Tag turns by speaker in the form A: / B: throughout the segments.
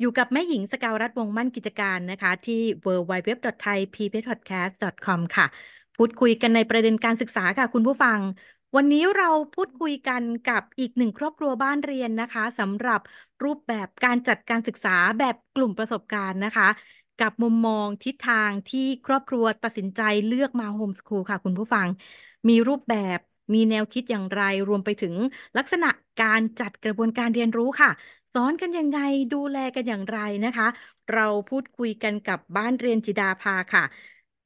A: อยู่กับแม่หญิงสกาวรัฐวงมั่นกิจการนะคะที่ www.thaipbspodcast.com ค่ะ พูดคุยกันในประเด็นการศึกษาค่ะคุณผู้ฟัง วันนี้เราพูดคุยกันกับอีกหนึ่งครอบครัวบ้านเรียนนะคะสำหรับรูปแบบการจัดการศึกษาแบบกลุ่มประสบการณ์นะคะ กับมุมมองทิศทางที่ครอบครัวตัดสินใจเลือกมาโฮมสคูลค่ะคุณผู้ฟัง มีรูปแบบมีแนวคิดอย่างไรรวมไปถึงลักษณะการจัดกระบวนการเรียนรู้ค่ะ อนกันยังไงดูแลกันอย่างไรนะคะ เราพูดคุยกันกับบ้านเรียนจิดาภาค่ะ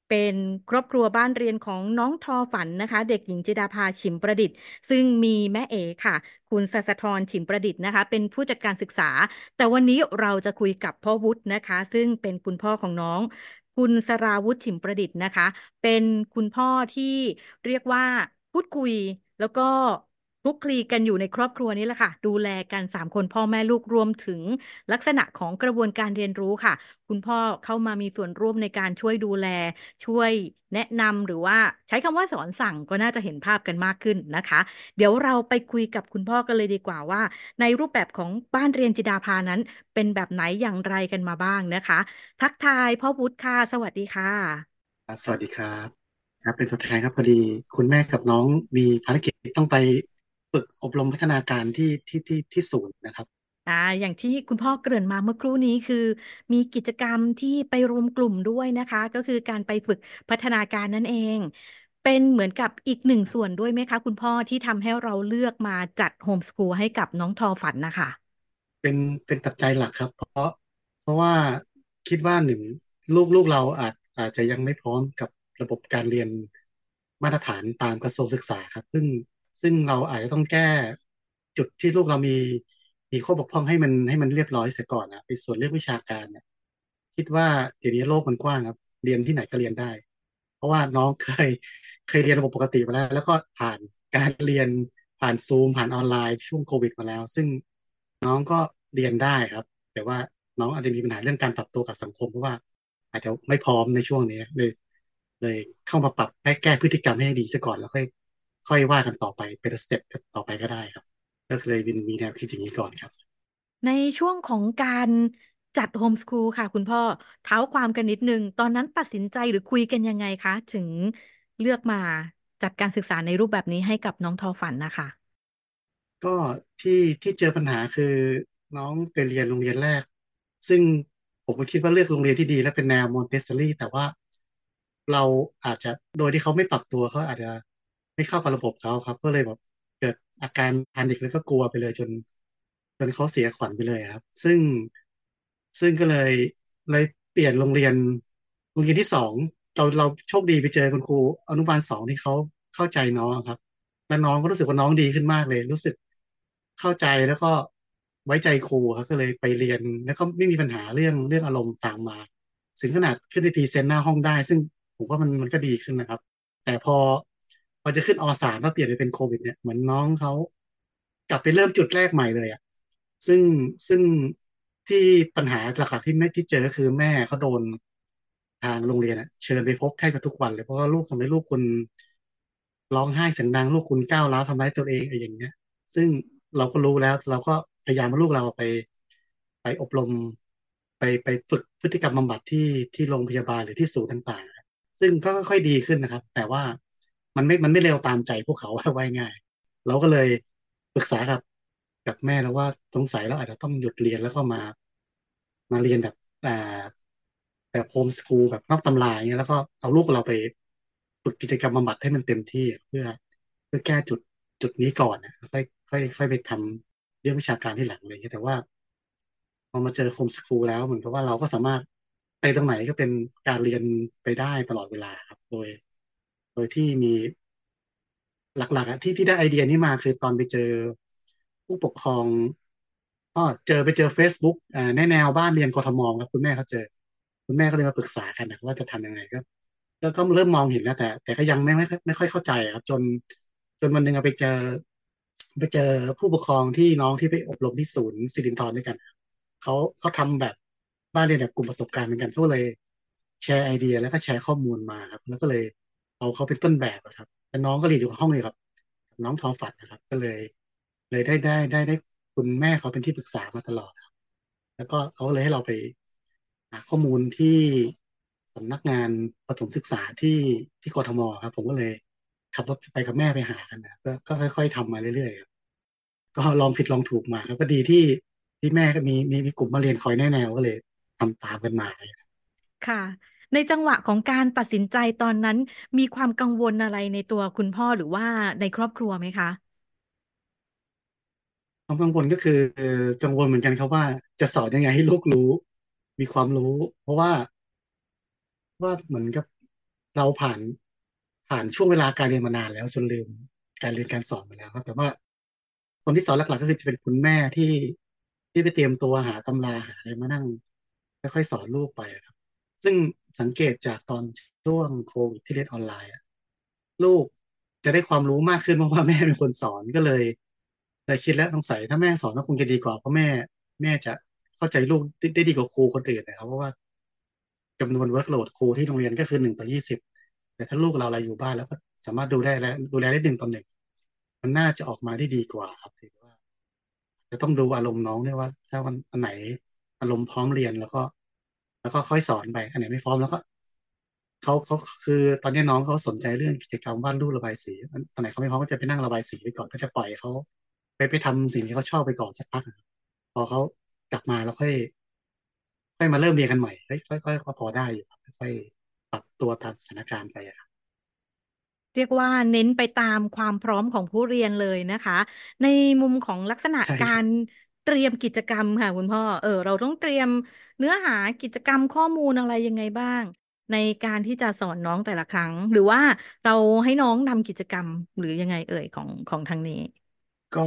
A: เป็นครอบครัวบ้านเรียนของน้องทอฝันนะคะ เด็กหญิงจิดาภาฉิมประดิษฐ์ ซึ่งมีแม่เอค่ะ คุณสัสธรฉิมประดิษฐ์นะคะ เป็นผู้จัดการศึกษา แต่วันนี้เราจะคุยกับพ่อวุฒินะคะ ซึ่งเป็นคุณพ่อของน้องคุณสราวุฒิฉิมประดิษฐ์นะคะ เป็นคุณพ่อที่เรียกว่าพูดคุยแล้วก็ คลุกคลีกันอยู่ในครอบครัวนี้แหละค่ะ ดูแลกันสามคนพ่อแม่ลูกรวมถึงลักษณะของกระบวนการเรียนรู้ค่ะ คุณพ่อเข้ามามีส่วนร่วมในการช่วยดูแล ช่วยแนะนำหรือว่าใช้คำว่าสอนสั่งก็น่าจะเห็นภาพกันมากขึ้นนะคะ เดี๋ยวเราไปคุยกับคุณพ่อกันเลยดีกว่าว่า ในรูปแบบของบ้านเรียนจิดาภานั้น เป็นแบบไหนอย่างไรกันมาบ้างนะคะ ทักทายพ่อวุฒิค่ะสวัสดีค่ะ
B: สวัสดีครับครับเป็นตัวแทนครับพอดี คุณแม่กับน้องมีภารกิจต้องไป ฝึกอบรมพัฒนาการที่ที่ที่ที่ศูนย์นะครับ
A: อ่าอย่างที่คุณพ่อเกริ่นมาเมื่อครู่นี้คือ มีกิจกรรมที่ไปรวมกลุ่มด้วยนะคะ ก็คือการไปฝึกพัฒนาการนั่นเอง เป็นเหมือนกับอีกหนึ่งส่วนด้วยไหมคะ คุณพ่อที่ทำให้เราเลือกมาจัดโฮมส o ูลให้กับน้องทอฝันนะคะ
B: เป็นเป็นปัจจัยหลักครับ เพราะเพราะว่าคิดว่าหนึ่งลูกลูกเราอาจอาจจะยังไม่พร้อมกับระบบการเรียนมาตรฐานตามกระทรวงศึกษาครับ ซึ่ง ซึ่งเราอาจจะต้องแก้จุดที่ลูกเรามีมีข้อบกพร่องให้มันให้มันเรียบร้อยเสียก่อนนะในส่วนเรื่องวิชาการเนี่ยคิดว่าเดี๋ยวนี้โลกมันกว้างครับ เรียนที่ไหนก็เรียนได้ เพราะว่าน้องเคยเคยเรียนระบบปกติมาแล้ว แล้วก็ผ่านการเรียนผ่านซูมผ่านออนไลน์ช่วงโควิดมาแล้ว ซึ่งน้องก็เรียนได้ครับ แต่ว่าน้องอาจจะมีปัญหาเรื่องการปรับตัวกับสังคมเพราะว่า อาจจะไม่พร้อมในช่วงนี้เลย เลยเข้ามาปรับแก้พฤติกรรมให้ดีซะก่อนแล้วค่อย ค่อยว่ากันต่อไปเป็นสเต็ปต่อไปก็ได้ครับ ก็เลยวินมีแนวคิดอย่างนี้ก่อนครับ
A: ในช่วงของการจัดโฮมส o ูลค่ะ คุณพ่อเท้าความกันนิดนึง ตอนนั้นตัดสินใจหรือคุยกันยังไงคะ ถึงเลือกมาจัดการศึกษาในรูปแบบนี้ให้กับน้องทอฝันนะคะ
B: ก็ที่ที่เจอปัญหาคือน้องไปเรียนโรงเรียนแรก ซึ่งผมก็คิดว่าเลือกโรงเรียนที่ดี และเป็นแนวมอนเตสซอรี่แต่ว่าเราอาจจะโดยที่เขาไม่ปรับตัวเขาอาจจะ ไม่เข้ากับระบบเขาครับ ก็เลยแบบเกิดอาการแพนิคแล้วก็กลัวไปเลยจน จนเขาเสียขวัญไปเลยครับ ซึ่งซึ่งก็เลยเลยเปลี่ยนโรงเรียนโรงเรียนที่สองเราเราโชคดีไปเจอคุณครูอนุบาลสองที่เขาเข้าใจน้องครับ แล้วน้องก็รู้สึกว่าน้องดีขึ้นมากเลย รู้สึกเข้าใจแล้วก็ไว้ใจครูครับก็เลยไปเรียนแล้วก็ไม่มีปัญหาเรื่องเรื่องอารมณ์ตามมาถึงขนาดขึ้นไปทีเซนหน้าห้องได้ ซึ่งผมว่ามันมันก็ดีขึ้นนะครับ แต่พอ พอจะขึ้นอสามแล้วเปลี่ยนไปเป็นโควิด เนี่ยเหมือนน้องเขากลับไปเริ่มจุดแรกใหม่เลยอะ่ะ ซึ่งซึ่งที่ปัญหาหลักๆที่แม่ที่เจอคือแม่เขาโดนทางโรงเรียนอะเชิญไปพบแทบจะทุกวันเลยเพราะว่าลูกทำให้ลูกคุณร้องไห้เสียงดังลูกคุณก้าวร้าวทำร้ายตัวเองอะไรอย่างเงี้ย ซึ่งเราก็รู้แล้วเราก็พยายามให้ลูกเราไป ไปอบรม ไปไปฝึกพฤติกรรมบำบัดที่ที่โรงพยาบาลหรือที่ศูนย์ต่างๆ ซึ่งก็ค่อยดีขึ้นนะครับ แต่ว่า มันไม่มันไม่เร็วตามใจพวกเขาไว้ง่าย เราก็เลยปรึกษากับกับแม่แล้วว่าสงสัยเราอาจจะต้องหยุดเรียนแล้วก็มา มาเรียนแบบแบบแบบโฮมสคูลแบบนอกตำราเงี้ยแล้วก็เอาลูกเราไปฝึกกิจกรรมบำบัดให้มันเต็มที่เพื่อ เพื่อแก้จุดจุดนี้ก่อนนะค่อยค่อยค่อยไปทำเรื่องวิชาการที่หลังเงี้ยแต่ว่าพอมาเจอโฮมสคูลแล้วเหมือนกับว่าเราก็สามารถไปตรงไหนก็เป็นการเรียนไปได้ตลอดเวลาครับ โดย ยที่มีหลักๆอะที่ที่ได้ไอเดียนี้มาคือตอนไปเจอผู้ปกครองก็เจอไปเจอ Facebook อ่าในแนวบ้านเรียนกทมครับคุณแม่เขาเจอ คุณแม่ก็เลยมาปรึกษากันนะว่าจะทำยังไงก็แล้วก็เริ่มมองเห็นแล้วแต่ แต่ก็ยังไม่ไม่ไม่ค่อยเข้าใจครับ จนจนวันหนึ่งไปเจอ ไปเจอผู้ปกครองที่น้องที่ไปอบรมที่ศูนย์สิรินทรด้วยกันเขาเขาทำแบบบ้านเรียนแบบกลุ่มประสบการณ์เหมือนกันเขาเลยแชร์ไอเดีย แล้วก็แชร์ข้อมูลมาครับ แล้วก็เลย เอาเขาเป็นต้นแบบนะครับแล้วน้องก็เรียนอยู่ห้องนี้ครับ น้องทองฝัดนะครับ ก็เลย เลยได้ได้ได้ได้คุณแม่เขาเป็นที่ปรึกษามาตลอดครับ แล้วก็เขาเลยให้เราไปหาข้อมูลที่สำนักงานประถมศึกษาที่ที่กทมครับ ผมก็เลยขับรถไปกับแม่ไปหากันนะก็ก็ค่อย ๆทำมาเรื่อยๆครับก็ลองผิดลองถูกมาครับก็ดีที่ที่แม่ก็มีมีมีกลุ่มมาเรียนคอยแนะแนวก็เลยทำตามกันมา
A: ค่ะ ในจังหวะของการตัดสินใจตอนนั้น มีความกังวลอะไรในตัวคุณพ่อหรือว่าในครอบครัวไหมคะ
B: ความกังวลก็คือกังวลเหมือนกันครับว่า จะสอนยังไงให้ลูกรู้ มีความรู้ เพราะว่าว่าเหมือนกับเราผ่านผ่านช่วงเวลาการเรียนมานานแล้วจนลืมการเรียนการสอนไปแล้วครับแต่ว่าคนที่สอนหลักๆก็คือจะเป็นคุณแม่ที่ที่ไปเตรียมตัวหาตำราหาอะไรมานั่งค่อยๆสอนลูกไปครับ ซึ่ง สังเกตจากตอนช่วงโควิดที่เรียนออนไลน์ลูกจะได้ความรู้มากขึ้นเพราะว่าแม่เป็นคนสอนก็เลยเลยคิดแล้วต้องใส่ถ้าแม่สอนก็คงจะดีกว่าเพราะแม่ แม่จะเข้าใจลูกได้ดีกว่าครูคนอื่นนะครับเพราะว่าจำนวน workload ครูที่โรงเรียนก็คือหนึ่งต่อยี่สิบแต่ถ้าลูกเราอะไรอยู่บ้านแล้วก็สามารถดูได้แล้วดูแลได้หนึ่งต่อหนึ่งมันน่าจะออกมาได้ดีกว่าครับถือว่าจะต้องดูอารมณ์น้องด้วยว่า ถ้าวันอันไหนอารมณ์พร้อมเรียนแล้วก็ แล้วก็ค่อยสอนไปอันไหนไม่พร้อมแล้วก็เขาเขาคือตอนนี้น้องเขาสนใจเรื่องกิจกรรมวาดรูประบายสีตอนไหนเขาไม่พร้อมก็จะไปนั่งระบายสีไปก่อนก็จะปล่อยเขาไปไปทำสิ่งที่เขาชอบไปก่อนสักพักพอเขากลับมาแล้วค่อยค่อยมาเริ่มเรียนกันใหม่ค่อยค่อยพอได้อยู่ค่อยปรับตัวตามสถานการณ์ไปครับ
A: เรียกว่าเน้นไปตามความพร้อมของผู้เรียนเลยนะคะ ในมุมของลักษณะการเตรียมกิจกรรมค่ะคุณพ่อ เออ เราต้องเตรียมเนื้อหากิจกรรมข้อมูลอะไรยังไงบ้าง ในการที่จะสอนน้องแต่ละครั้ง หรือว่าเราให้น้องนำกิจกรรมหรือยังไงเอ่ยของของทางนี้
B: ก็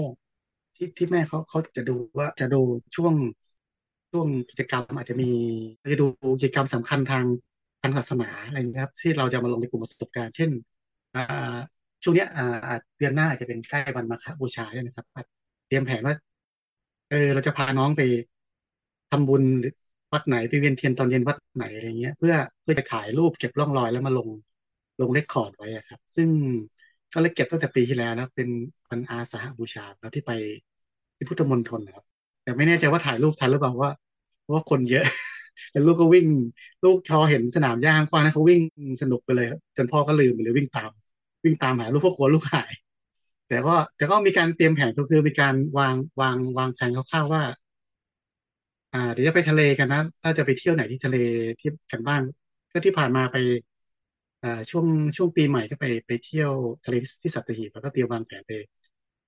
B: ที่ที่แม่เขาเขาจะดูว่าจะดูช่วงช่วงกิจกรรมอาจจะมีจะดูกิจกรรมสำคัญทางทางศาสนาอะไรอย่างนี้ครับ ที่เราจะมาลงในกลุ่มประสบการณ์เช่นช่วงนี้เดือนหน้าอาจะเป็นใกล้วันมาฆบูชาใช่ไหมครับเตรียมแผนว่า เออเราจะพาน้องไปทำบุญวัดไหนไปเวียนเทียนตอนเย็นวัดไหนอะไรเงี้ย เพื่อเพื่อจะถ่ายรูปเก็บร่องรอยแล้วมาลงลงเลคคอร์ดไว้ครับ ซึ่งก็เลยเก็บตั้งแต่ปีที่แล้วนะเป็นวันอาสาบูชาแล้วที่ไปที่พุทธมณฑลนะครับ แต่ไม่แน่ใจว่าถ่ายรูปทันหรือเปล่าว่าเพราะว่าคนเยอะแล้วลูกก็วิ่ง ลูกทอเห็นสนามหญ้ากว้างนะเขาวิ่งสนุกไปเลย จนพ่อก็ลืมไปเลยวิ่งตาม วิ่งตามหาลูกพวกกลัวลูกหาย แต่ก็แต่ก็มีการเตรียมแผนก็คือมีการวางวางวางแผนคร่าวๆว่า อ่า เดี๋ยวจะไปทะเลกันนะถ้าจะไปเที่ยวไหนที่ทะเลที่กันบ้างก็ที่ผ่านมาไป อ่าช่วงช่วงปีใหม่ก็ไปไปเที่ยวทะเลที่สัตหีบแล้วก็เตรียมวางแผนไป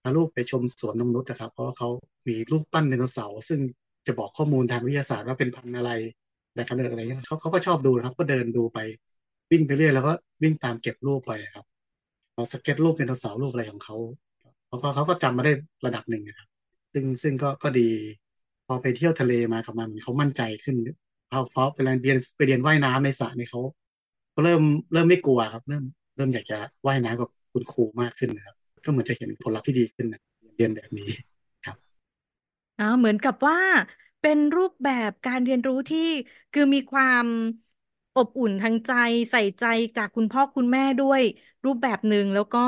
B: พาลูกไปชมสวนนงนุษย์นะครับ เพราะเขามีลูกปั้นไดโนเสาร์ซึ่งจะบอกข้อมูลทางวิทยาศาสตร์ว่าเป็นพันธุ์อะไรแหล่งกำเนิดอะไรเงี้ยเขาเขาก็ชอบดูนะครับ ก็เดินดูไปวิ่งไปเรื่อยแล้วก็วิ่งตามเก็บรูปไปครับ สเก็ตรูปเป็นเสารูปอะไรของเขาเขาก็เขาก็จำมาได้ระดับหนึ่งนะครับ ซึ่งซึ่งก็ก็ดี พอไปเที่ยวทะเลมากับมันเขามั่นใจขึ้นพอพอไปเรียนไปเรียนว่ายน้ำในสระเนี่ยเขาเขาเริ่มเริ่มไม่กลัวครับ เริ่มเริ่มอยากจะว่ายน้ำกับคุณครูมากขึ้นนะครับ ก็เหมือนจะเห็นผลลัพธ์ที่ดีขึ้นนะเรียนแบบนี้ครับ
A: อ่าเหมือนกับว่าเป็นรูปแบบการเรียนรู้ที่คือมีความ อบอุ่นทางใจใส่ใจจากคุณพ่อคุณแม่ด้วยรูปแบบหนึ่งแล้วก็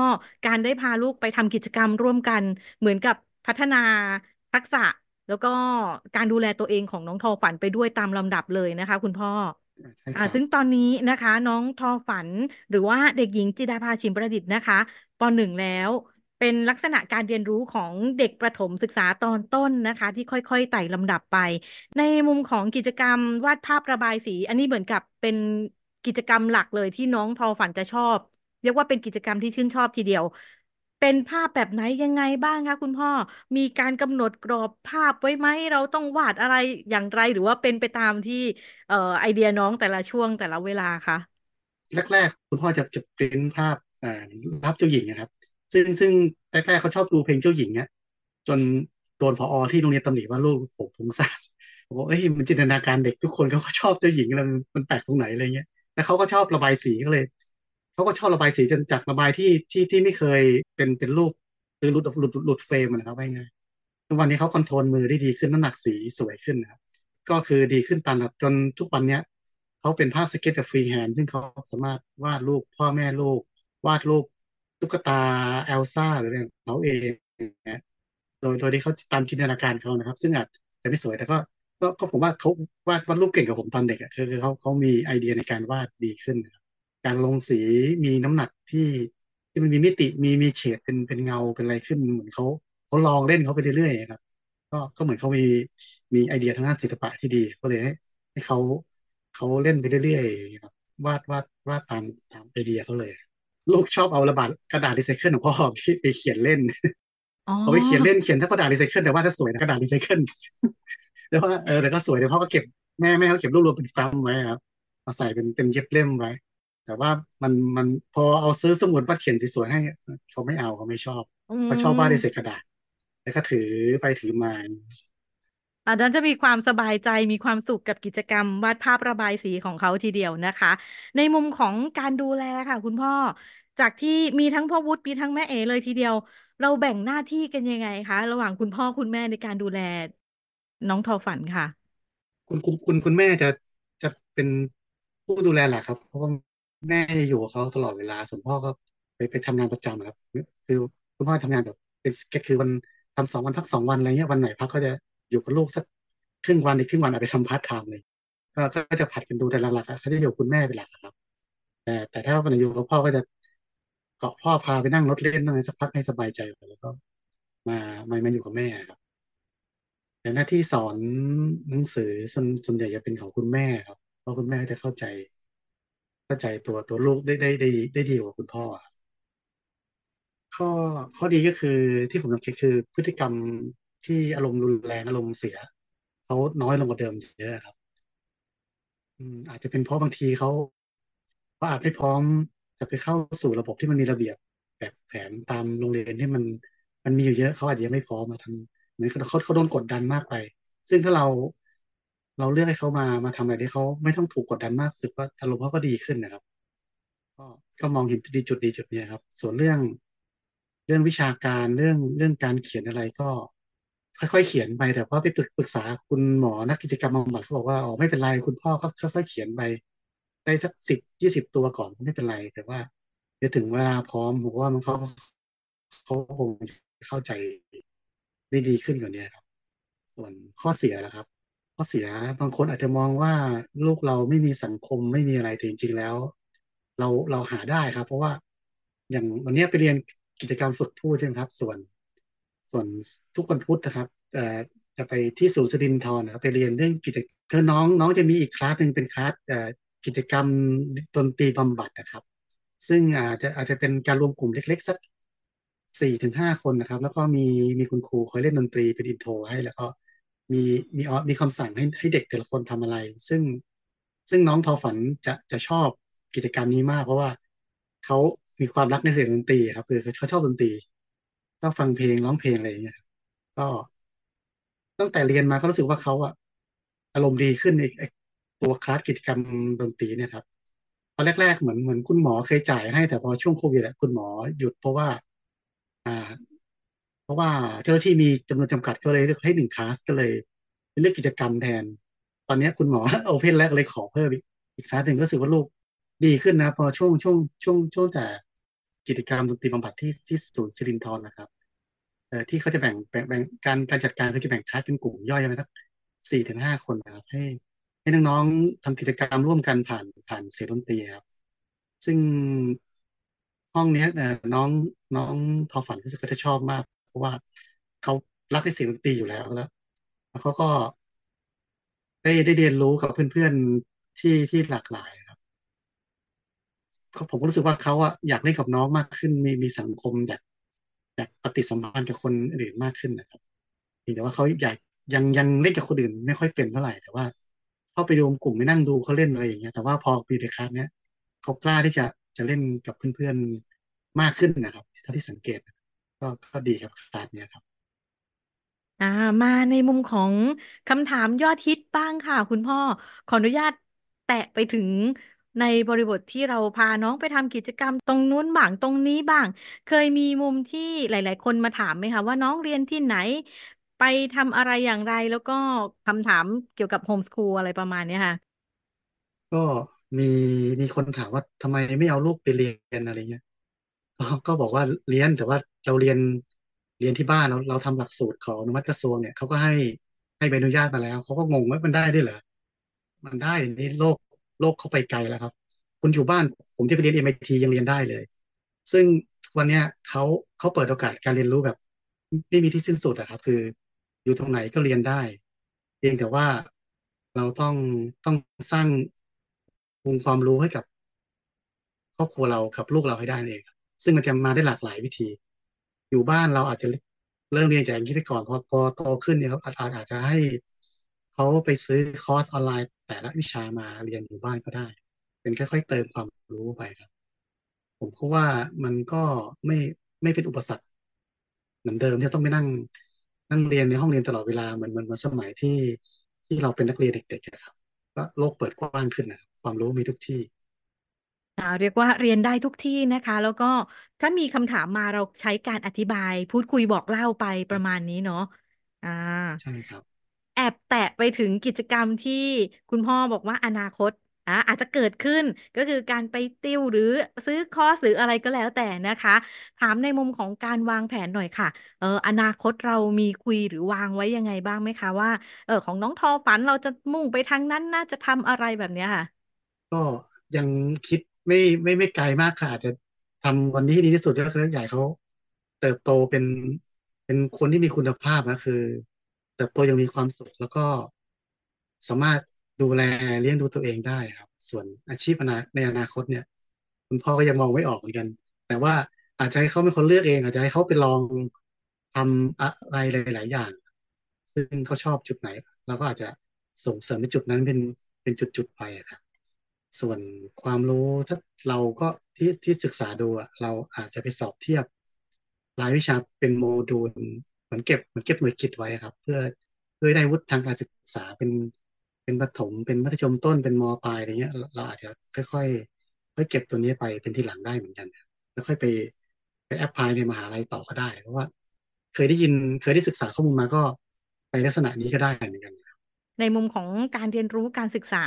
A: การได้พาลูกไปทำกิจกรรมร่วมกัน เหมือนกับพัฒนาทักษะ แล้วก็การดูแลตัวเองของน้องทอฝันไปด้วยตามลำดับเลยนะคะ คุณพ่ออ่าซึ่งตอนนี้นะคะ น้องทอฝันหรือว่าเด็กหญิงจิดาภาชิมประดิษฐ์นะคะปหนึ่งแล้ว เป็นลักษณะการเรียนรู้ของเด็กประถมศึกษาตอนต้นนะคะ ที่ค่อยๆไต่ลำดับไป ในมุมของกิจกรรมวาดภาพระบายสี อันนี้เหมือนกับเป็นกิจกรรมหลักเลยที่น้องทอฝันจะชอบ เรียกว่าเป็นกิจกรรมที่ชื่นชอบทีเดียว เป็นภาพแบบไหนยังไงบ้างคะคุณพ่อ มีการกำหนดกรอบภาพไว้ไหมเราต้องวาดอะไรอย่างไรหรือว่าเป็นไปตามที่เอ่อไอเดียน้องแต่ละช่วงแต่ละเวลาคะ
B: แรกๆคุณพ่อจะจะเป็นภาพอ่าภาพเจ้าหญิงนะครับ ซึ่งซึ่งแรกๆเขาชอบดูเพลงเจ้าหญิงเนี่ยจนโดนพออที่โรงเรียนตำหนิว่าลูกผมฟุ้งซ่านบอกเอ้ยมันจินตนาการเด็กทุกคนเขาก็ชอบเจ้าหญิงแล้วมันแปลกตรงไหนอะไรเงี้ยแล้วเขาก็ชอบระบายสีก็เลยเขาก็ชอบระบายสีจนจากระบายที่ที่ที่ไม่เคยเป็นเป็นรูปคือหลุดหลุดหลุดเฟรมนะครับว่าไงทุกวันนี้เขาคอนโทรลมือได้ดีขึ้นน้ำหนักสีสวยขึ้นนะครับก็คือดีขึ้นตามแบบจนทุกวันเนี้ยเขาเป็นภาพสเก็ตกับ freehand ซึ่งเขาสามารถวาดรูปพ่อแม่ลูกวาดรูป ตุ๊กตาเอลซ่าหรืออะไรของเขาเองนะโดยโดยที่เขาตามจินตนาการเขานะครับ ซึ่งอาจจะไม่สวยแต่ก็ก็ก็ผมว่าเขาวาดวาดรูปเก่งกว่าผมตอนเด็กอะคือคือเขาเขามีไอเดียในการวาดดีขึ้นครับการลงสีมีน้ำหนักที่ที่มันมีมิติมีมีเฉดเป็นเป็นเงาเป็นอะไรขึ้นเหมือนเขาเขาลองเล่นเขาไปเรื่อยๆครับ ก็ก็เหมือนเขามีมีไอเดียทางด้านศิลปะที่ดี ก็เลยให้ให้เขาเขาเล่นไปเรื่อยๆครับวาดวาดวาดตามตามไอเดียเขาเลย ลูกชอบเอามาวาดกระดาษรีไซเคิลของพ่อที่ไปเขียนเล่น
A: อ๋อ
B: เอาไปเขียนเล่นเขียนถ้ากระดาษรีไซเคิลแต่ว่าถ้าสวยนะกระดาษรีไซเคิลแล้วว่าเออแต่ก็สวยเดี๋ยวพ่อก็เก็บแม่แม่เขาเก็บรวบรวมเป็นแฟ้มไว้ครับเอาใส่เป็นเป็นเย็บเล่มไว้ แต่ว่ามันมันพอเอาซื้อสมุดวาดเขียนสวยๆให้เขาไม่เอาเขาไม่ชอบ
A: อื
B: เขาชอบวาดใน
A: ม
B: เศษกระดาษ แล้วก็ถือไปถือมา
A: อันนั้นจะมีความสบายใจมีความสุขกับกิจกรรม วาดภาพระบายสีของเขาทีเดียวนะคะ ในมุมของการดูแลค่ะ คุณพ่อ จากที่มีทั้งพ่อวุฒิมีทั้งแม่เอ๋เลยทีเดียว เราแบ่งหน้าที่กันยังไงคะ ระหว่างคุณพ่อคุณแม่ในการดูแล น้องทอฝันค่ะ
B: คุณคุณคุณคุณแม่จะจะเป็นผู้ดูแลแหละครับ เพราะว่าแม่จะอยู่กับเขาตลอดเวลาส่วนพ่อก็ไปไปทำงานประจำครับ คือคุณพ่อทำงานแบบเป็นก็คือวันทำสองวันพักสองวันอะไรเงี้ยวันไหนพักก็จะอยู่กับลูกสักครึ่งวันอีกครึ่งวันอาไปทำพาร์ทไทม์เลยก็ก็จะผลัดกันดูแต่หลักๆเขาจะอยู่คุณแม่เป็นหลักครับ แต่แต่ถ้าวันไหนอยู่กับพ่อก็จะ เกาะพ่อพาไปนั่งรถเล่นนั่งอะไรสักพักให้สบายใจแล้วก็มามามาอยู่กับแม่ครับแต่หน้าที่สอนหนังสือส่วนส่วนใหญ่จะเป็นของคุณแม่ครับเพราะคุณแม่จะเข้าใจ เข้าใจตัวตัวลูกได้ได้ได้ได้ดีกว่าคุณพ่อครับข้อข้อดีก็คือที่ผมสังเกตคือพฤติกรรมที่อารมณ์รุนแรงอารมณ์เสียเขาน้อยลงกว่าเดิมเยอะครับอาจจะเป็นเพราะบางทีเขาเขาอาจไม่พร้อม จะไปเข้าสู่ระบบที่มันมีระเบียบแบบแผนตามโรงเรียนที่มันมันมีอยู่เยอะเขาอาจจะยังไม่พร้อมมาทำเหมือนเขาเขาเขาโดนกดดันมากไป ซึ่งถ้าเราเราเลือกให้เขามามาทำอะไรที่เขาไม่ต้องถูกกดดันมากสึกว่าอารมณ์เขาก็ดีขึ้นนะครับ ก็ก็มองเห็นจุดดีจุดดีจุดเนี้ยครับ ส่วนเรื่องเรื่องวิชาการเรื่องเรื่องการเขียนอะไรก็ ค่อยๆเขียนไปแต่ว่าไปปรึกปรึกษาคุณหมอนักกิจกรรมบำบัดเขาบอกว่าอ๋อไม่เป็นไรคุณพ่อก็ค่อยๆเขียนไป ได้สักสิบยี่สิบตัวก่อนไม่เป็นไร แต่ว่าเดี๋ยวถึงเวลาพร้อมผมว่ามันเขาเขาคงเข้าใจได้ดีขึ้นกว่านี้ครับ ส่วนข้อเสียนะครับ ข้อเสียบางคนอาจจะมองว่าลูกเราไม่มีสังคมไม่มีอะไรแต่จริงๆแล้ว เราเราหาได้ครับ เพราะว่าอย่างวันนี้ไปเรียนกิจกรรมฝึกพูดใช่ไหมครับ ส่วนส่วนทุกวันพุธนะครับจะจะไปที่ศูนย์สิรินทรนะครับไปเรียนเรื่องกิจคือน้องน้องจะมีอีกคลาสหนึ่งเป็นคลาสเอ่ กิจกรรมดนตรีบำบัดนะครับ ซึ่งอาจจะอาจจะเป็นการรวมกลุ่มเล็ก ๆ สักสี่ถึงห้าคนนะครับ แล้วก็มีมีคุณครูคอยเล่นดนตรีเป็นอินโทรให้แล้วก็มีมีออมีคำสั่งให้ให้เด็กแต่ละคนทำอะไร ซึ่งซึ่งน้องทอฝันจะจะชอบกิจกรรมนี้มาก เพราะว่าเขามีความรักในเสียงดนตรีครับคือเขาชอบดนตรีชอบฟังเพลงร้องเพลงอะไรอย่างเงี้ยก็ตั้งแต่เรียนมาก็รู้สึกว่าเขาอะอารมณ์ดีขึ้นในไอ้ ตัวคลาสกิจกรรมดนตรีเนี่ยครับตอนแรก ๆ เหมือนเหมือนคุณหมอเคยจ่ายให้แต่พอช่วงโควิดอะคุณหมอหยุดเพราะว่า อ่า เพราะว่าเจ้าหน้าที่มีจำนวนจำกัดก็เลยเลือกให้หนึ่งคลาสก็เลยเลือกกิจกรรมแทน ตอนนี้คุณหมอโอเพนแล้วก็เลยขอเพิ่มอีกคลาสหนึ่งก็รู้สึกว่าลูกดีขึ้นนะ พอช่วงช่วงช่วงช่วงแต่กิจกรรมดนตรีบำบัดที่ที่ศูนย์สิรินทรนะครับเอ่อที่เขาจะแบ่งแบ่งแบ่งการการจัดการเขาจะแบ่งคลาสเป็นกลุ่มย่อยมาสักสี่ถึงห้าคนนะครับให้ ให้น้องๆทำกิจกรรมร่วมกันผ่านผ่านเสียงดนตรีครับ ซึ่งห้องเนี้ยน้องน้องทอฝันก็จะก็จะชอบมาก เพราะว่าเขารักในเสียงดนตรีอยู่แล้วแล้วแล้วเขาก็ได้ได้เรียนรู้กับเพื่อนๆที่ที่หลากหลายครับผมก็รู้สึกว่าเขาอะอยากเล่นกับน้องมากขึ้น มีมีสังคมอยากอยากปฏิสัมพันธ์กับคนอื่นมากขึ้นนะครับเพียงแต่ว่าเขาอยากยังยังเล่นกับคนอื่นไม่ค่อยเป็นเท่าไหร่แต่ว่า เข้าไปรวมกลุ่มไปนั่งดูเขาเล่นอะไรอย่างเงี้ยแต่ว่าพอปีเดคลาสเนี้ยเขากล้าที่จะจะเล่นกับเพื่อนๆมากขึ้นนะครับเท่าที่สังเกต ก็ก็ดีครับคลาสเนี้ยครับ
A: อ่ามาในมุมของคำถามยอดฮิตบ้างค่ะ คุณพ่อขออนุญาตแตะไปถึงในบริบทที่เราพาน้องไปทำกิจกรรมตรงนู้นบ้างตรงนี้บ้าง เคยมีมุมที่หลาย ๆ คนมาถามไหมคะว่าน้องเรียนที่ไหน ไปทำอะไรอย่างไร แล้วก็คำถามเกี่ยวกับโฮมสคูลอะไรประมาณเนี้ยค่ะ
B: ก็มีมีคนถามว่าทำไมไม่เอาลูกไปเรียนอะไรเงี้ยก็ก็บอกว่าเรียนแต่ว่าเราเรียนเรียนที่บ้านเราเราทำหลักสูตรของอนุมัติกระทรวงเนี่ยเขาก็ให้ให้ใบอนุญาตมาแล้วเขาก็งงว่ามันได้ด้วยเหรอมันได้เดี๋ยวนี้โลกโลกเขาไปไกลแล้วครับ คุณอยู่บ้านผมที่ไปเรียน MIT ยังเรียนได้เลย ซึ่งวันเนี้ยเขาเขาเปิดโอกาสการเรียนรู้แบบ ไม่มีที่สิ้นสุดอะครับ คือ อยู่ตรงไหนก็เรียนได้เพียงแต่ว่าเราต้องต้องสร้างองค์ความรู้ให้กับครอบครัวเรากับลูกเราให้ได้นเอง ซึ่งมันจะมาได้หลากหลายวิธี อยู่บ้านเราอาจจะเริ่มเรียนจากอย่างนี้ไปก่อนพอพอโตขึ้นเนี่ยครับอาจอาจอาจจะให้เขาไปซื้อคอร์สออนไลน์แต่ละวิชามาเรียนอยู่บ้านก็ได้ เป็นค่อยๆเติมความรู้ไปครับ ผมก็ว่ามันก็ไม่ไม่เป็นอุปสรรคเหมือนเดิมที่ต้องไปนั่ง นั่งเรียนในห้องเรียนตลอดเวลาเหมือนเหมือนเหมือนสมัยที่ที่เราเป็นนักเรียนเด็กๆอะครับก็โลกเปิดกว้างขึ้นนะครับความรู้มีทุกที่
A: อ่าเรียกว่าเรียนได้ทุกที่นะคะ แล้วก็ถ้ามีคำถามมาเราใช้การอธิบาย พูดคุยบอกเล่าไปประมาณนี้เนาะอ่า
B: ใช่ครับ
A: แอบแตะไปถึงกิจกรรมที่คุณพ่อบอกว่าอนาคต อะอาจจะเกิดขึ้นก็คือการไปติวหรือซื้อคอร์สหรืออะไรก็แล้วแต่นะคะ ถามในมุมของการวางแผนหน่อยค่ะเอออนาคตเรามีคุยหรือวางไว้ยังไงบ้างไหมคะว่าเออของน้องทอฝันเราจะมุ่งไปทางนั้นน่าจะทำอะไรแบบเนี้ยค่ะ
B: ก็ยังคิดไม่ไม่ไม่ไกลมากค่ะอาจจะทำวันนี้ให้ดีที่สุดก็คืออยากให้เขาเติบโตเป็นเป็นคนที่มีคุณภาพนะคือ เติบโตยังมีความสุขแล้วก็สามารถดูแลเลี้ยงดูตัวเองได้ครับ ส่วนอาชีพในอนาคตเนี่ย คุณพ่อก็ยังมองไม่ออกเหมือนกัน แต่ว่าอาจจะให้เขาเป็นคนเลือกเองอาจจะให้เขาไปลองทำอะไรหลาย ๆ อย่าง ซึ่งเขาชอบจุดไหนเราก็อาจจะส่งเสริมในจุดนั้นเป็นเป็นจุด ๆ ไปครับส่วนความรู้ถ้าเราก็ที่ที่ศึกษาดูอะเราอาจจะไปสอบเทียบรายวิชาเป็นโมดูลเหมือนเก็บเหมือนเก็บหน่วยกิตไว้ครับ เพื่อเพื่อได้วุฒิทางการศึกษาเป็น เป็นประถมเป็นมัธยมต้นเป็นมปลายอะไรเงี้ย เราอาจจะค่อยๆค่อยเก็บตัวนี้ไปเป็นที่หลังได้เหมือนกันแล้วค่อยไปไปแอพพลายในมหาลัยต่อก็ได้ เพราะว่า เคยได้ยินเคยได้ศึกษาข้อมูลมาก็ไปลักษณะนี้ก็ได้เหมือนกัน
A: ในมุมของการเรียนรู้การศึกษา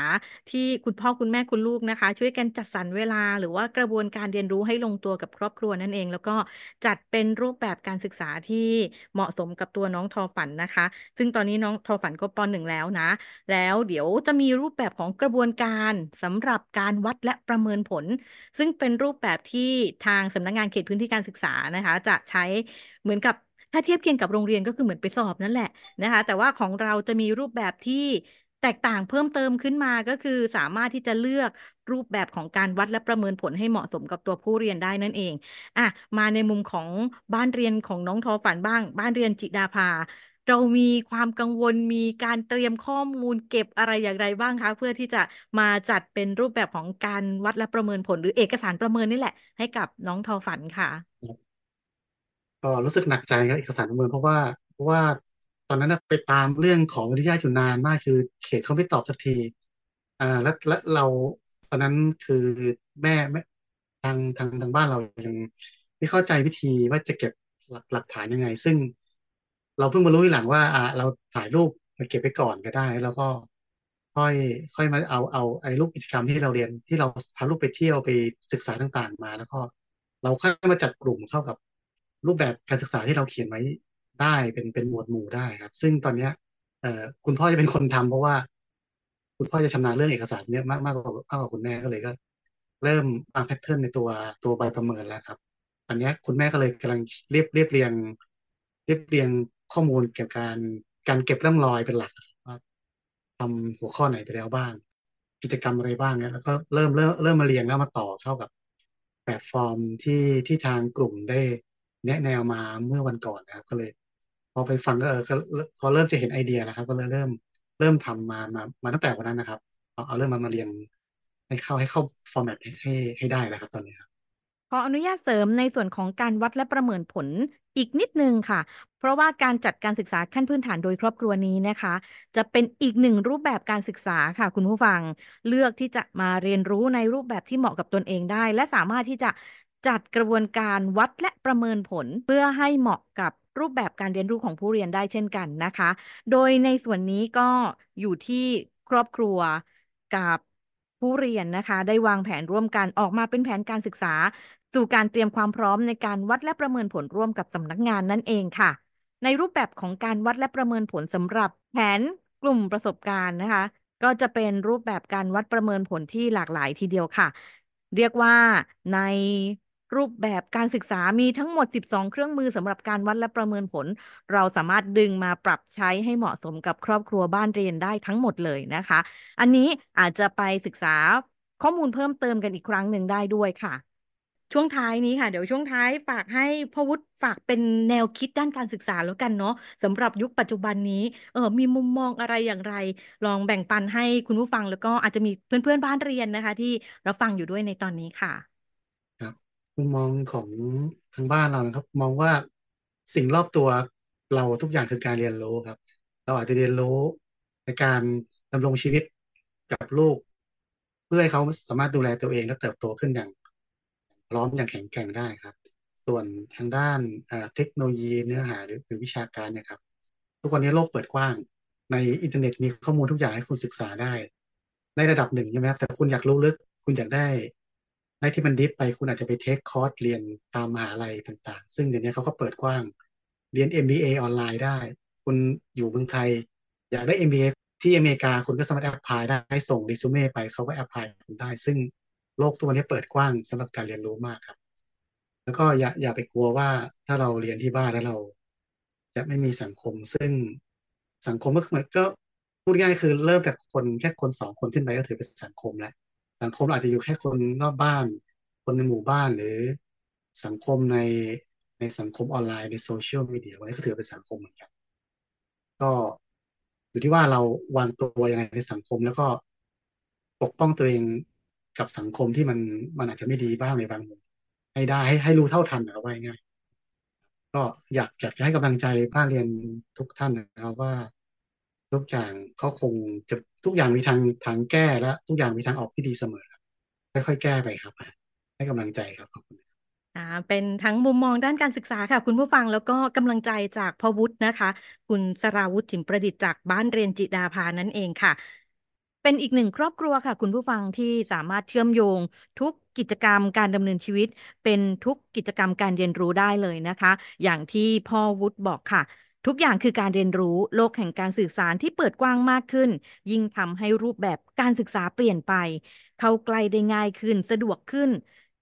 A: ที่คุณพ่อคุณแม่คุณลูกนะคะ ช่วยกันจัดสรรเวลา หรือว่ากระบวนการเรียนรู้ให้ลงตัวกับครอบครัวนั่นเอง แล้วก็จัดเป็นรูปแบบการศึกษาที่เหมาะสมกับตัวน้องทอฝันนะคะ ซึ่งตอนนี้น้องทอฝันก็ปหนึ่งแล้วนะ แล้วเดี๋ยวจะมีรูปแบบของกระบวนการสำหรับการวัดและประเมินผล ซึ่งเป็นรูปแบบที่ทางสำนักงานเขตพื้นที่การศึกษานะคะ จะใช้เหมือนกับ ถ้าเทียบเคียงกับโรงเรียนก็คือเหมือนไปสอบนั่นแหละนะคะ แต่ว่าของเราจะมีรูปแบบที่แตกต่างเพิ่มเติมขึ้นมาก็คือสามารถที่จะเลือกรูปแบบของการวัดและประเมินผลให้เหมาะสมกับตัวผู้เรียนได้นั่นเองอะมาในมุมของบ้านเรียนของน้องทอฝันบ้าง บ้านเรียนจิดาภา เรามีความกังวลมีการเตรียมข้อมูลเก็บอะไรอย่างไรบ้างคะ เพื่อที่จะมาจัดเป็นรูปแบบของการวัดและประเมินผลหรือเอกสารประเมินนี่แหละ ให้กับน้องทอฝันค่ะ
B: ก็รู้สึกหนักใจกับเอกสารประเมินเพราะว่าเพราะว่าตอนนั้นไปตามเรื่องของอนุญาตอยู่นานมากคือเขตเขาไม่ตอบสักทีอ่าและและเราตอนนั้นคือแม่แม่ทางทางทางบ้านเรายังไม่เข้าใจวิธีว่าจะเก็บหลักหลักฐานยังไง ซึ่งเราเพิ่งมารู้ทีหลังว่า อ่า เราถ่ายรูปมันเก็บไปก่อนก็ได้ แล้วก็ค่อยค่อยมาเอาเอาไอ้รูปกิจกรรมที่เราเรียนที่เราพาลูกไปเที่ยวไปศึกษาต่างๆมา แล้วก็ เราค่อยมาจัดกลุ่มเข้ากับ รูปแบบการศึกษาที่เราเขียนไว้ได้เป็นเป็นหมวดหมู่ได้ครับ ซึ่งตอนเนี้ยเอ่อคุณพ่อจะเป็นคนทำเพราะว่า คุณพ่อจะชำนาญเรื่องเอกสารเนี้ยมากมากกว่ามากกว่าคุณแม่ก็เลยก็ เริ่มวางแพทเทิร์นในตัวตัวใบประเมินแล้วครับตอนนี้คุณแม่ก็เลยกำลังเรียบเรียบเรียง เรียบเรียงข้อมูลเกี่ยวกับการการเก็บร่องรอยเป็นหลักว่าทำหัวข้อไหนไปแล้วบ้าง กิจกรรมอะไรบ้างเนี่ยแล้วก็เริ่มเริ่มเริ่มมาเรียงแล้วมาต่อเข้ากับแบบฟอร์มที่ที่ทางกลุ่มได้ แนะแนวมาเมื่อวันก่อนนะครับ ก็เลย พอไปฟังก็เออก็พอเริ่มจะเห็นไอเดียแล้วครับ ก็เลยเริ่มเริ่มทำมามามาตั้งแต่วันนั้นนะครับ เอาเอาเริ่มมามาเรียงให้เข้าให้เข้าฟอร์แมตให้ให้ได้แล้วครับตอนนี้ครับ
A: ขออนุญาตเสริมในส่วนของการวัดและประเมินผลอีกนิดนึงค่ะ เพราะว่าการจัดการศึกษาขั้นพื้นฐานโดยครอบครัวนี้นะคะ จะเป็นอีกหนึ่งรูปแบบการศึกษาค่ะ คุณผู้ฟัง เลือกที่จะมาเรียนรู้ในรูปแบบที่เหมาะกับตนเองได้ และสามารถที่จะ จัดกระบวนการวัดและประเมินผลเพื่อให้เหมาะกับรูปแบบการเรียนรู้ของผู้เรียนได้เช่นกันนะคะ โดยในส่วนนี้ก็อยู่ที่ครอบครัวกับผู้เรียนนะคะ ได้วางแผนร่วมกันออกมาเป็นแผนการศึกษา สู่การเตรียมความพร้อมในการวัดและประเมินผลร่วมกับสำนักงานนั่นเองค่ะ ในรูปแบบของการวัดและประเมินผลสำหรับแผนกลุ่มประสบการณ์นะคะ ก็จะเป็นรูปแบบการวัดประเมินผลที่หลากหลายทีเดียวค่ะ เรียกว่าใน รูปแบบการศึกษามีทั้งหมด 12 เครื่องมือสำหรับการวัดและประเมินผล เราสามารถดึงมาปรับใช้ให้เหมาะสมกับครอบครัวบ้านเรียนได้ทั้งหมดเลยนะคะ อันนี้อาจจะไปศึกษาข้อมูลเพิ่มเติมกันอีกครั้งหนึ่งได้ด้วยค่ะ ช่วงท้ายนี้ค่ะ เดี๋ยวช่วงท้ายฝากให้พวุฒิฝากเป็นแนวคิดด้านการศึกษาแล้วกันเนาะสำหรับยุคปัจจุบันนี้เออมีมุมมองอะไรอย่างไร ลองแบ่งปันให้คุณผู้ฟังแล้วก็อาจจะมีเพื่อนๆบ้านเรียนนะคะ ที่เรับฟังอยู่ด้วยในตอนนี้ค่ะ
B: มุมมองของทางบ้านเรานะครับ มองว่าสิ่งรอบตัวเราทุกอย่างคือการเรียนรู้ครับ เราอาจจะเรียนรู้ในการดำรงชีวิตกับลูก เพื่อให้เขาสามารถดูแลตัวเองและเติบโตขึ้นอย่าง พร้อมอย่างแข็งแกร่งได้ครับ ส่วนทางด้านเทคโนโลยีเนื้อหาหรือวิชาการเนะครับ ทุกวันนี้โลกเปิดกว้าง ในอินเทอร์เน็ตมีข้อมูลทุกอย่างให้คุณศึกษาได้ ในระดับหนึ่งใช่ไหมครับแต่คุณอยากรู้ลึก คุณอยากได้ ในที่มัน deep ไปคุณอาจจะไป take คอร์สเรียนตามมหาลัยต่างๆ ซึ่งเดี๋ยวนี้เขาก็เปิดกว้าง เรียน MBA ออนไลน์ได้ คุณอยู่เมืองไทย อยากได้ MBA ที่อเมริกาคุณก็สามารถ apply ได้ส่งเรซูเม่ไปเขาก็ apply คุณได้ ซึ่งโลกทุกวันนี้เปิดกว้างสำหรับการเรียนรู้มากครับ แล้วก็อย่าอย่าไปกลัวว่าถ้าเราเรียนที่บ้านแล้วเรา จะไม่มีสังคม ซึ่งสังคมก็เหมือนก็พูดง่ายคือเริ่มจากคนแค่คนสองคนขึ้นไปก็ถือเป็นสังคมแล้ว สังคมอาจจะอยู่แค่คนรอบบ้าน คนในหมู่บ้านหรือสังคมในในสังคมออนไลน์ในโซเชียลมีเดียวันนี้ก็ถือเป็นสังคมเหมือนกัน ก็อยู่ที่ว่าเราวางตัวยังไงในสังคม แล้วก็ปกป้องตัวเองกับสังคมที่มันมันอาจจะไม่ดีบ้างในบางมุมให้ได้ให้ให้รู้เท่าทันนะครับว่าง่ายก็อยากอยากจะให้กำลังใจบ้าเรียนทุกท่านนะครับว่า ทุกอย่างเขาคงจะทุกอย่างมีทางทางแก้และทุกอย่างมีทางออกที่ดีเสมอค่อยๆแก้ไปครับ ให้กำลังใจครับขอบคุณ
A: อ่าเป็นทั้งมุมมองด้านการศึกษาค่ะ คุณผู้ฟังแล้วก็กำลังใจจากพ่อวุฒินะคะ คุณสราวุฒิถิ่นประดิษฐ์จากบ้านเรียนจิดาภานั่นเองค่ะ เป็นอีกหนึ่งครอบครัวค่ะ คุณผู้ฟังที่สามารถเชื่อมโยงทุกกิจกรรมการดำเนินชีวิต เป็นทุกกิจกรรมการเรียนรู้ได้เลยนะคะ อย่างที่พ่อวุฒิบอกค่ะ ทุกอย่างคือการเรียนรู้โลกแห่งการสื่อสารที่เปิดกว้างมากขึ้น ยิ่งทำให้รูปแบบการศึกษาเปลี่ยนไป เข้าใกล้ได้ง่ายขึ้นสะดวกขึ้น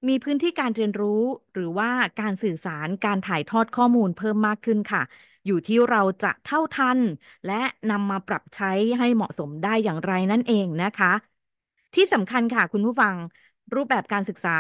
A: มีพื้นที่การเรียนรู้หรือว่าการสื่อสารการถ่ายทอดข้อมูลเพิ่มมากขึ้นค่ะ อยู่ที่เราจะเท่าทัน และนำมาปรับใช้ให้เหมาะสมได้อย่างไรนั่นเองนะคะ ที่สำคัญค่ะคุณผู้ฟังรูปแบบการศึกษา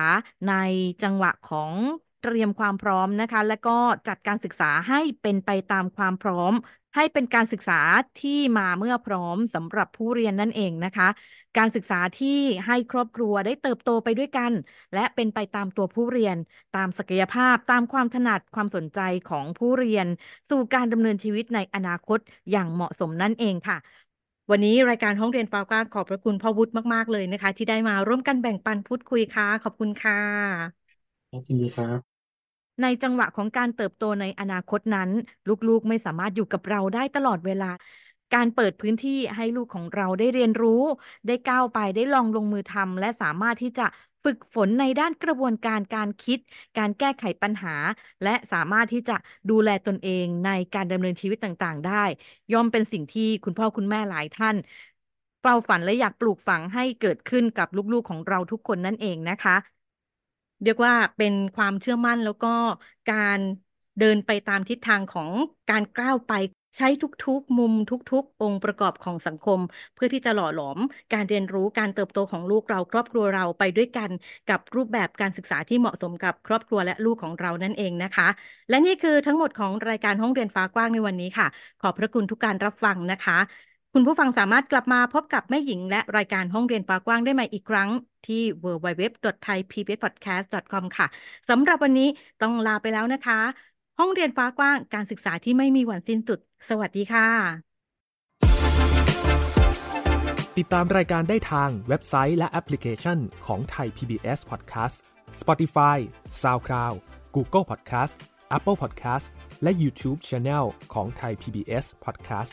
A: ในจังหวะของ เตรียมความพร้อมนะคะ และก็จัดการศึกษาให้เป็นไปตามความพร้อม ให้เป็นการศึกษาที่มาเมื่อพร้อมสำหรับผู้เรียนนั่นเองนะคะ การศึกษาที่ให้ครอบครัวได้เติบโตไปด้วยกัน และเป็นไปตามตัวผู้เรียน ตามศักยภาพตามความถนัดความสนใจของผู้เรียน สู่การดำเนินชีวิตในอนาคตอย่างเหมาะสมนั่นเองค่ะวันนี้รายการห้องเรียนฟ้ากว้างขอบพระคุณพ่อวุฒิมาก ๆ เลยนะคะ ที่ได้มาร่วมกันแบ่งปันพูดคุยค่ะ ขอบคุณค่ะ
B: ขอบคุณครับ
A: ในจังหวะของการเติบโตในอนาคตนั้น ลูกๆไม่สามารถอยู่กับเราได้ตลอดเวลา การเปิดพื้นที่ให้ลูกของเราได้เรียนรู้ ได้ก้าวไปได้ลองลงมือทำและสามารถที่จะฝึกฝนในด้านกระบวนการการคิด การแก้ไขปัญหา และสามารถที่จะดูแลตนเองในการดำเนินชีวิตต่างๆ ได้ ย่อมเป็นสิ่งที่คุณพ่อคุณแม่หลายท่านเฝ้าฝันและอยากปลูกฝังให้เกิดขึ้นกับลูกๆของเราทุกคนนั่นเองนะคะ เรียกว่าเป็นความเชื่อมั่นแล้วก็การเดินไปตามทิศทางของการก้าวไปใช้ทุกๆ มุมทุกๆ องค์ประกอบของสังคม เพื่อที่จะหล่อหลอม การเรียนรู้การเติบโตของลูกเราครอบครัวเราไปด้วยกัน กับรูปแบบการศึกษาที่เหมาะสมกับครอบครัวและลูกของเรานั่นเองนะคะ และนี่คือทั้งหมดของรายการห้องเรียนฟ้ากว้างในวันนี้ค่ะ ขอบพระคุณทุกการรับฟังนะคะ คุณผู้ฟังสามารถกลับมาพบกับแม่หญิงและรายการห้องเรียนฟ้ากว้างได้ใหม่อีกครั้งที่ www.thaipbspodcast.com ค่ะสำหรับวันนี้ต้องลาไปแล้วนะคะ ห้องเรียนฟ้ากว้างการศึกษาที่ไม่มีวันสิ้นสุด สวัสดีค่ะ
C: ติดตามรายการได้ทางเว็บไซต์และแอปพลิเคชันของไทย PBS Podcast Spotify SoundCloud Google Podcast Apple Podcast และ YouTube Channel ของไทย PBS Podcast